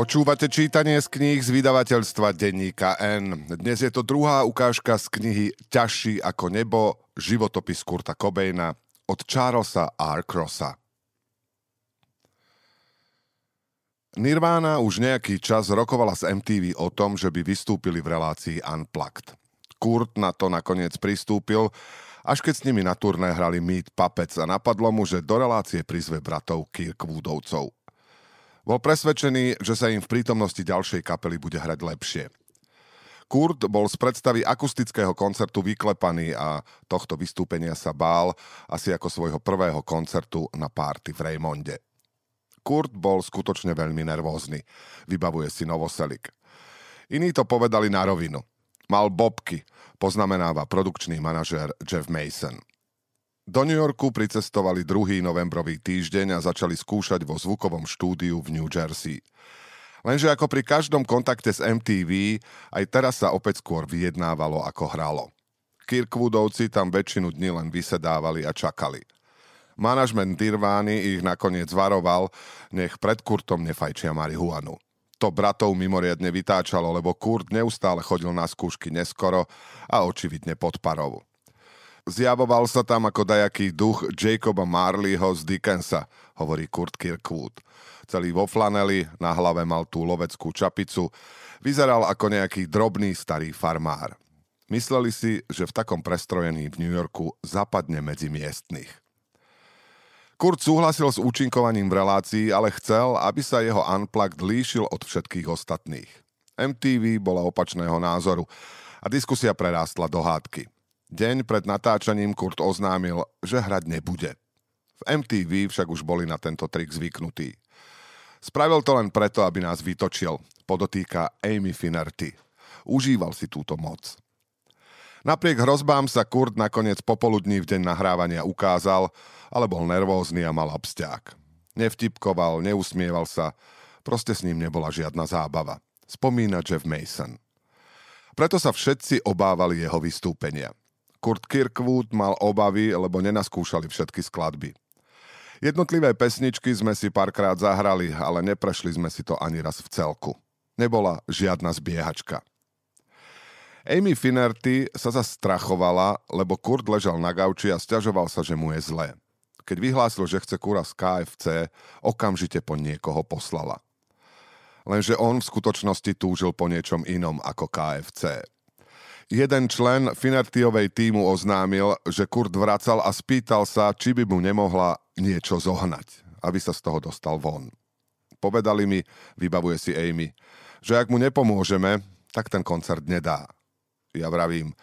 Počúvate čítanie z kníh z vydavateľstva Denníka N. Dnes je to druhá ukážka z knihy Ťažší ako nebo, životopis Kurta Cobaina od Charlesa R. Crossa. Nirvana už nejaký čas rokovala s MTV o tom, že by vystúpili v relácii Unplugged. Kurt na to nakoniec pristúpil, až keď s nimi na turné hrali Meat Puppets a napadlo mu, že do relácie prizve bratov Kirkwoodovcov. Bol presvedčený, že sa im v prítomnosti ďalšej kapely bude hrať lepšie. Kurt bol z predstavy akustického koncertu vyklepaný a tohto vystúpenia sa bál asi ako svojho prvého koncertu na párty v Raymonde. Kurt bol skutočne veľmi nervózny, vybavuje si Novoselik. Iní to povedali na rovinu. Mal bobky, poznamenáva produkčný manažér Jeff Mason. Do New Yorku pricestovali 2. novembrový týždeň a začali skúšať vo zvukovom štúdiu v New Jersey. Lenže ako pri každom kontakte s MTV, aj teraz sa opäť skôr vyjednávalo ako hralo. Kirkwoodovci tam väčšinu dní len vysedávali a čakali. Manažment Dirvány ich nakoniec varoval, nech pred Kurtom nefajčia marihuanu. To bratov mimoriadne vytáčalo, lebo Kurt neustále chodil na skúšky neskoro a očividne pod parovu. Zjavoval sa tam ako dajaký duch Jacoba Marleyho z Dickensa, hovorí Kurt Kirkwood. Celý vo flaneli, na hlave mal tú loveckú čapicu, vyzeral ako nejaký drobný starý farmár. Mysleli si, že v takom prestrojení v New Yorku zapadne medzi miestnych. Kurt súhlasil s účinkovaním v relácii, ale chcel, aby sa jeho Unplugged líšil od všetkých ostatných. MTV bola opačného názoru a diskusia prerástla do hádky. Deň pred natáčaním Kurt oznámil, že hrať nebude. V MTV však už boli na tento trik zvyknutí. Spravil to len preto, aby nás vytočil, podotýka Amy Finnerty. Užíval si túto moc. Napriek hrozbám sa Kurt nakoniec popoludní v deň nahrávania ukázal, ale bol nervózny a mal absťák. Nevtipkoval, neusmieval sa, proste s ním nebola žiadna zábava. Spomína Jeff Mason. Preto sa všetci obávali jeho vystúpenia. Kurt Kirkwood mal obavy, lebo nenaskúšali všetky skladby. Jednotlivé pesničky sme si párkrát zahrali, ale neprešli sme si to ani raz v celku. Nebola žiadna zbiehačka. Amy Finnerty sa zastrachovala, lebo Kurt ležal na gauči a stiažoval sa, že mu je zlé. Keď vyhlásil, že chce kura z KFC, okamžite po niekoho poslala. Lenže on v skutočnosti túžil po niečom inom ako KFC. Jeden člen Finertiovej týmu oznámil, že Kurt vracal a spýtal sa, či by mu nemohla niečo zohnať, aby sa z toho dostal von. Povedali mi, vybavuje si Amy, že ak mu nepomôžeme, tak ten koncert nedá. Ja vravím,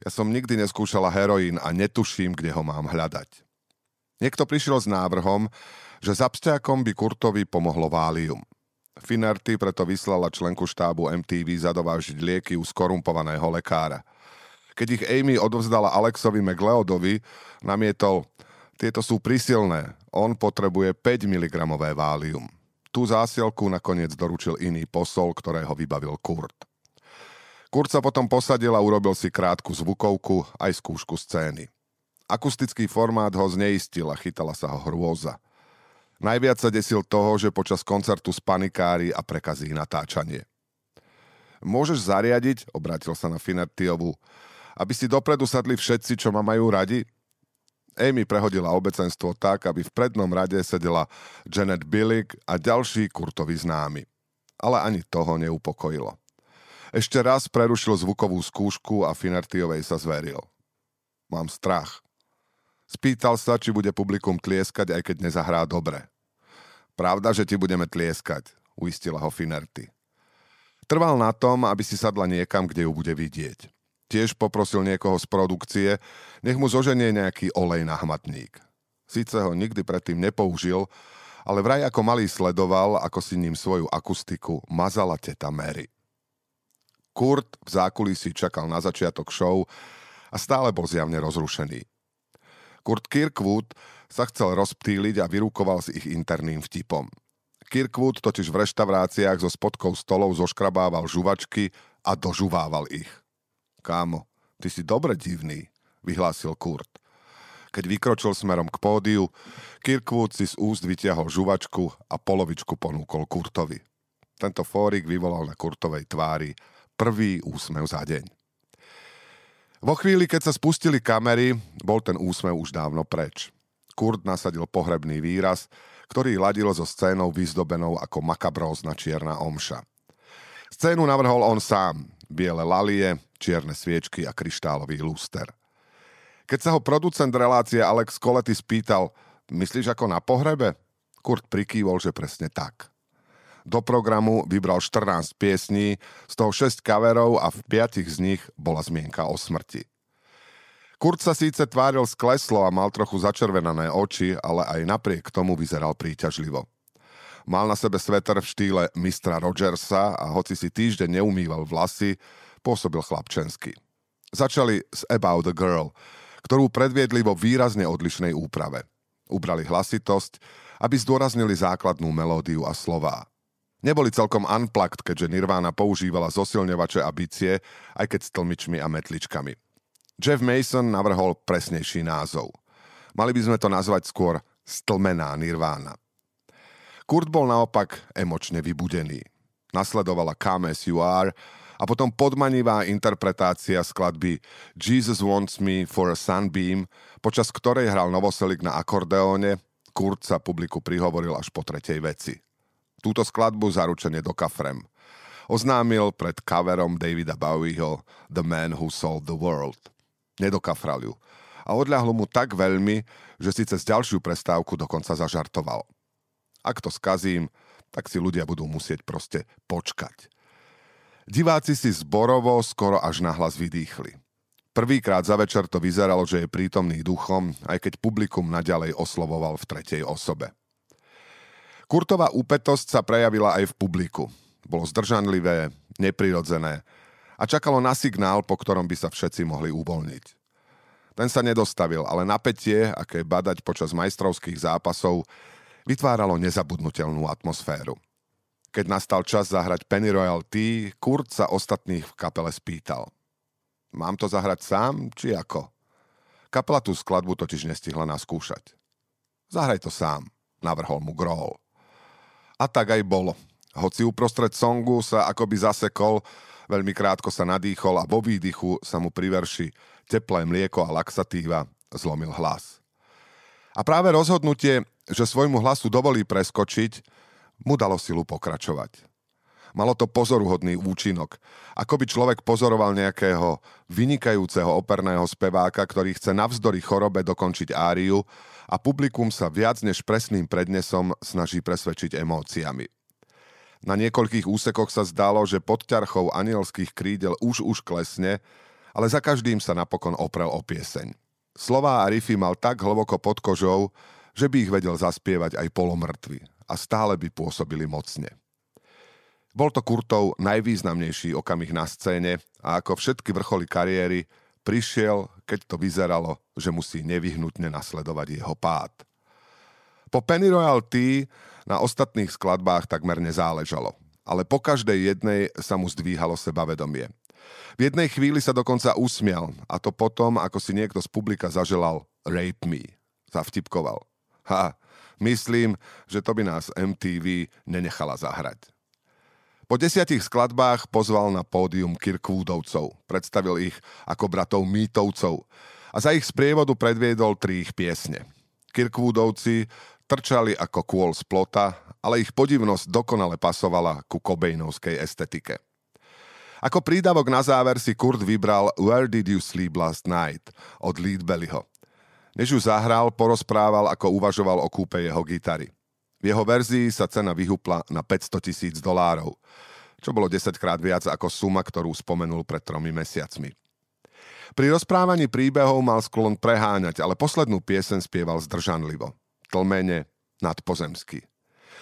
ja som nikdy neskúšala heroín a netuším, kde ho mám hľadať. Niekto prišiel s návrhom, že za psťákom by Kurtovi pomohlo válium. Finarty preto vyslala členku štábu MTV zadovážiť lieky u skorumpovaného lekára. Keď ich Amy odovzdala Alexovi McLeodovi, namietol, tieto sú prisilné, on potrebuje 5 mg válium. Tú zásielku nakoniec doručil iný posol, ktorého vybavil Kurt. Kurt sa potom posadil a urobil si krátku zvukovku aj skúšku scény. Akustický formát ho zneistil a chytala sa ho hrôza – Najviac sa desil toho, že počas koncertu spanikári a prekazí natáčanie. Môžeš zariadiť, obrátil sa na Finertiovu, aby si dopredu sadli všetci, čo ma majú radi? Amy prehodila obecenstvo tak, aby v prednom rade sedela Janet Billig a ďalší Kurtovi známy. Ale ani toho neupokojilo. Ešte raz prerušil zvukovú skúšku a Finertiovej sa zveril. Mám strach. Spýtal sa, či bude publikum tlieskať, aj keď nezahrá dobre. Pravda, že ti budeme tlieskať, uistila ho Finerty. Trval na tom, aby si sadla niekam, kde ju bude vidieť. Tiež poprosil niekoho z produkcie, nech mu zoženie nejaký olej na hmatník. Sice ho nikdy predtým nepoužil, ale vraj ako malý sledoval, ako si ním svoju akustiku mazala teta Mary. Kurt v zákulisí čakal na začiatok show a stále bol zjavne rozrušený. Kurt Kirkwood sa chcel rozptýliť a vyrúkoval si ich interným vtipom. Kirkwood totiž v reštauráciách so spodkou stolov zoškrabával žuvačky a dožuvával ich. Kámo, ty si dobre divný, vyhlásil Kurt. Keď vykročil smerom k pódiu, Kirkwood si z úst vytiahol žuvačku a polovičku ponúkol Kurtovi. Tento fórik vyvolal na Kurtovej tvári prvý úsmev za deň. Vo chvíli, keď sa spustili kamery, bol ten úsmev už dávno preč. Kurt nasadil pohrebný výraz, ktorý ladil so scénou vyzdobenou ako makabrózna čierna omša. Scénu navrhol on sám. Biele lalie, čierne sviečky a kryštálový lúster. Keď sa ho producent relácie Alex Kolety spýtal, myslíš ako na pohrebe? Kurt prikývol, že presne tak. Do programu vybral 14 piesní, z toho 6 kaverov a v 5 z nich bola zmienka o smrti. Kurt sa síce tváril skleslo a mal trochu začervenané oči, ale aj napriek tomu vyzeral príťažlivo. Mal na sebe sveter v štýle mistra Rogersa a hoci si týždeň neumýval vlasy, pôsobil chlapčensky. Začali s About the Girl, ktorú predviedli vo výrazne odlišnej úprave. Ubrali hlasitosť, aby zdôraznili základnú melódiu a slová. Neboli celkom unplugged, keďže Nirvana používala zosilňovače a bicie, aj keď s tlmičmi a metličkami. Jeff Mason navrhol presnejší názov. Mali by sme to nazvať skôr stlmená Nirvana. Kurt bol naopak emočne vybudený. Nasledovala Come As You Are a potom podmanivá interpretácia skladby Jesus Wants Me for a Sunbeam, počas ktorej hral Novoselik na akordeóne, Kurt sa publiku prihovoril až po tretej veci – túto skladbu zaručene do kafrem. Oznámil pred coverom Davida Bowieho The Man Who Sold the World. Nedokafral ju. A odľahlo mu tak veľmi, že si cez ďalšiu prestávku dokonca zažartoval. Ak to skazím, tak si ľudia budú musieť proste počkať. Diváci si zborovo skoro až nahlas vydýchli. Prvýkrát za večer to vyzeralo, že je prítomný duchom, aj keď publikum naďalej oslovoval v tretej osobe. Kurtová úpetosť sa prejavila aj v publiku. Bolo zdržanlivé, neprirodzené a čakalo na signál, po ktorom by sa všetci mohli uvoľniť. Ten sa nedostavil, ale napätie, aké badať počas majstrovských zápasov, vytváralo nezabudnutelnú atmosféru. Keď nastal čas zahrať Penny Royal T, Kurt sa ostatných v kapele spýtal. Mám to zahrať sám, či ako? Kapela tú skladbu totiž nestihla naskúšať. Zahraj to sám, navrhol mu Grohl. A tak aj bolo. Hoci uprostred songu sa akoby zasekol, veľmi krátko sa nadýchol a vo výdychu sa mu pri verši teplé mlieko a laxatíva zlomil hlas. A práve rozhodnutie, že svojmu hlasu dovolí preskočiť, mu dalo silu pokračovať. Malo to pozoruhodný účinok. Ako by človek pozoroval nejakého vynikajúceho operného speváka, ktorý chce navzdory chorobe dokončiť áriu a publikum sa viac než presným prednesom snaží presvedčiť emóciami. Na niekoľkých úsekoch sa zdalo, že pod ťarchou anielských krídel už už klesne, ale za každým sa napokon oprel o pieseň. Slová a riffy mal tak hlboko pod kožou, že by ich vedel zaspievať aj polomrtvy a stále by pôsobili mocne. Bol to Kurtov najvýznamnejší okamih na scéne a ako všetky vrcholy kariéry prišiel, keď to vyzeralo, že musí nevyhnutne nasledovať jeho pád. Po Penny Royal na ostatných skladbách takmer nezáležalo, ale po každej jednej sa mu zdvíhalo sebavedomie. V jednej chvíli sa dokonca usmial a to potom, ako si niekto z publika zaželal Rape Me. Zavtipkoval. Ha, myslím, že to by nás MTV nenechala zahrať. Po desiatich skladbách pozval na pódium Kirkwoodovcov. Predstavil ich ako bratov Mítovcov a za ich sprievodu predviedol tri ich piesne. Kirkwoodovci trčali ako kôl z plota, ale ich podivnosť dokonale pasovala ku kobejnovskej estetike. Ako prídavok na záver si Kurt vybral Where Did You Sleep Last Night od Lead Bellyho. Než ju zahral, porozprával, ako uvažoval o kúpe jeho gitary. V jeho verzii sa cena vyhupla na 500 tisíc dolárov, čo bolo 10 krát viac ako suma, ktorú spomenul pred tromi mesiacmi. Pri rozprávaní príbehov mal sklon preháňať, ale poslednú piesen spieval zdržanlivo. Tlmene, nadpozemsky.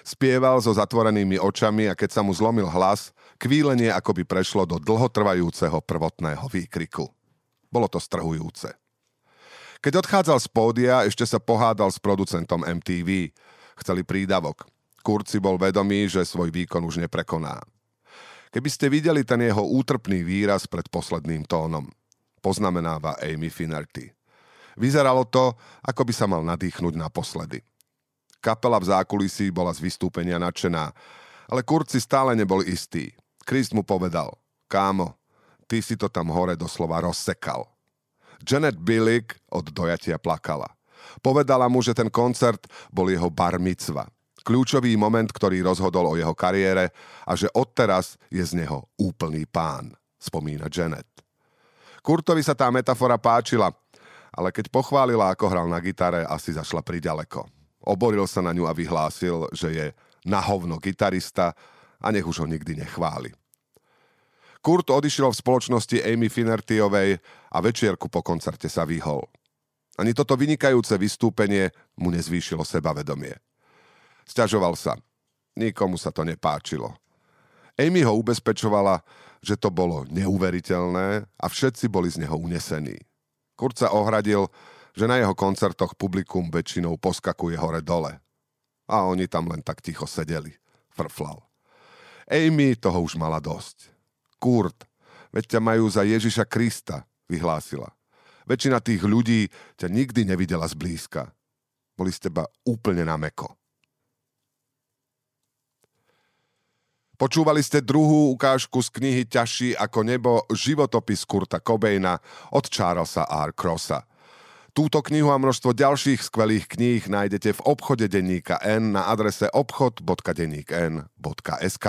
Spieval so zatvorenými očami a keď sa mu zlomil hlas, kvílenie akoby prešlo do dlhotrvajúceho prvotného výkriku. Bolo to strhujúce. Keď odchádzal z pódia, ešte sa pohádal s producentom MTV, Chceli prídavok. Kurci bol vedomý, že svoj výkon už neprekoná. Keby ste videli ten jeho útrpný výraz pred posledným tónom, poznamenáva Amy Finnerty. Vyzeralo to, ako by sa mal nadýchnuť naposledy. Kapela v zákulisí bola z vystúpenia nadšená Ale Kurt si stále nebol istý. Chris mu povedal, kámo, ty si to tam hore doslova rozsekal. Janet Billick od dojatia plakala. Povedala mu, že ten koncert bol jeho bar. Kľúčový moment, ktorý rozhodol o jeho kariére a že odteraz je z neho úplný pán, spomína Janet. Kurtovi sa tá metafora páčila, ale keď pochválila, ako hral na gitare, asi zašla priďaleko. Oboril sa na ňu a vyhlásil, že je na hovno gitarista a nech už ho nikdy nechváli. Kurt odišiel v spoločnosti Amy Finertiovej a večierku po koncerte sa vyhol. Ani toto vynikajúce vystúpenie mu nezvýšilo sebavedomie. Sťažoval sa. Nikomu sa to nepáčilo. Amy ho ubezpečovala, že to bolo neuveriteľné a všetci boli z neho unesení. Kurt sa ohradil, že na jeho koncertoch publikum väčšinou poskakuje hore-dole. A oni tam len tak ticho sedeli. Frflal. Amy toho už mala dosť. Kurt, veď ťa majú za Ježiša Krista, vyhlásila. Väčšina tých ľudí ťa nikdy nevidela zblízka. Boli z teba úplne na meko. Počúvali ste druhú ukážku z knihy Ťažší ako nebo životopis Kurta Cobaina od Charlesa R. Crossa. Túto knihu a množstvo ďalších skvelých kníh nájdete v obchode denníka N na adrese obchod.denníkn.sk.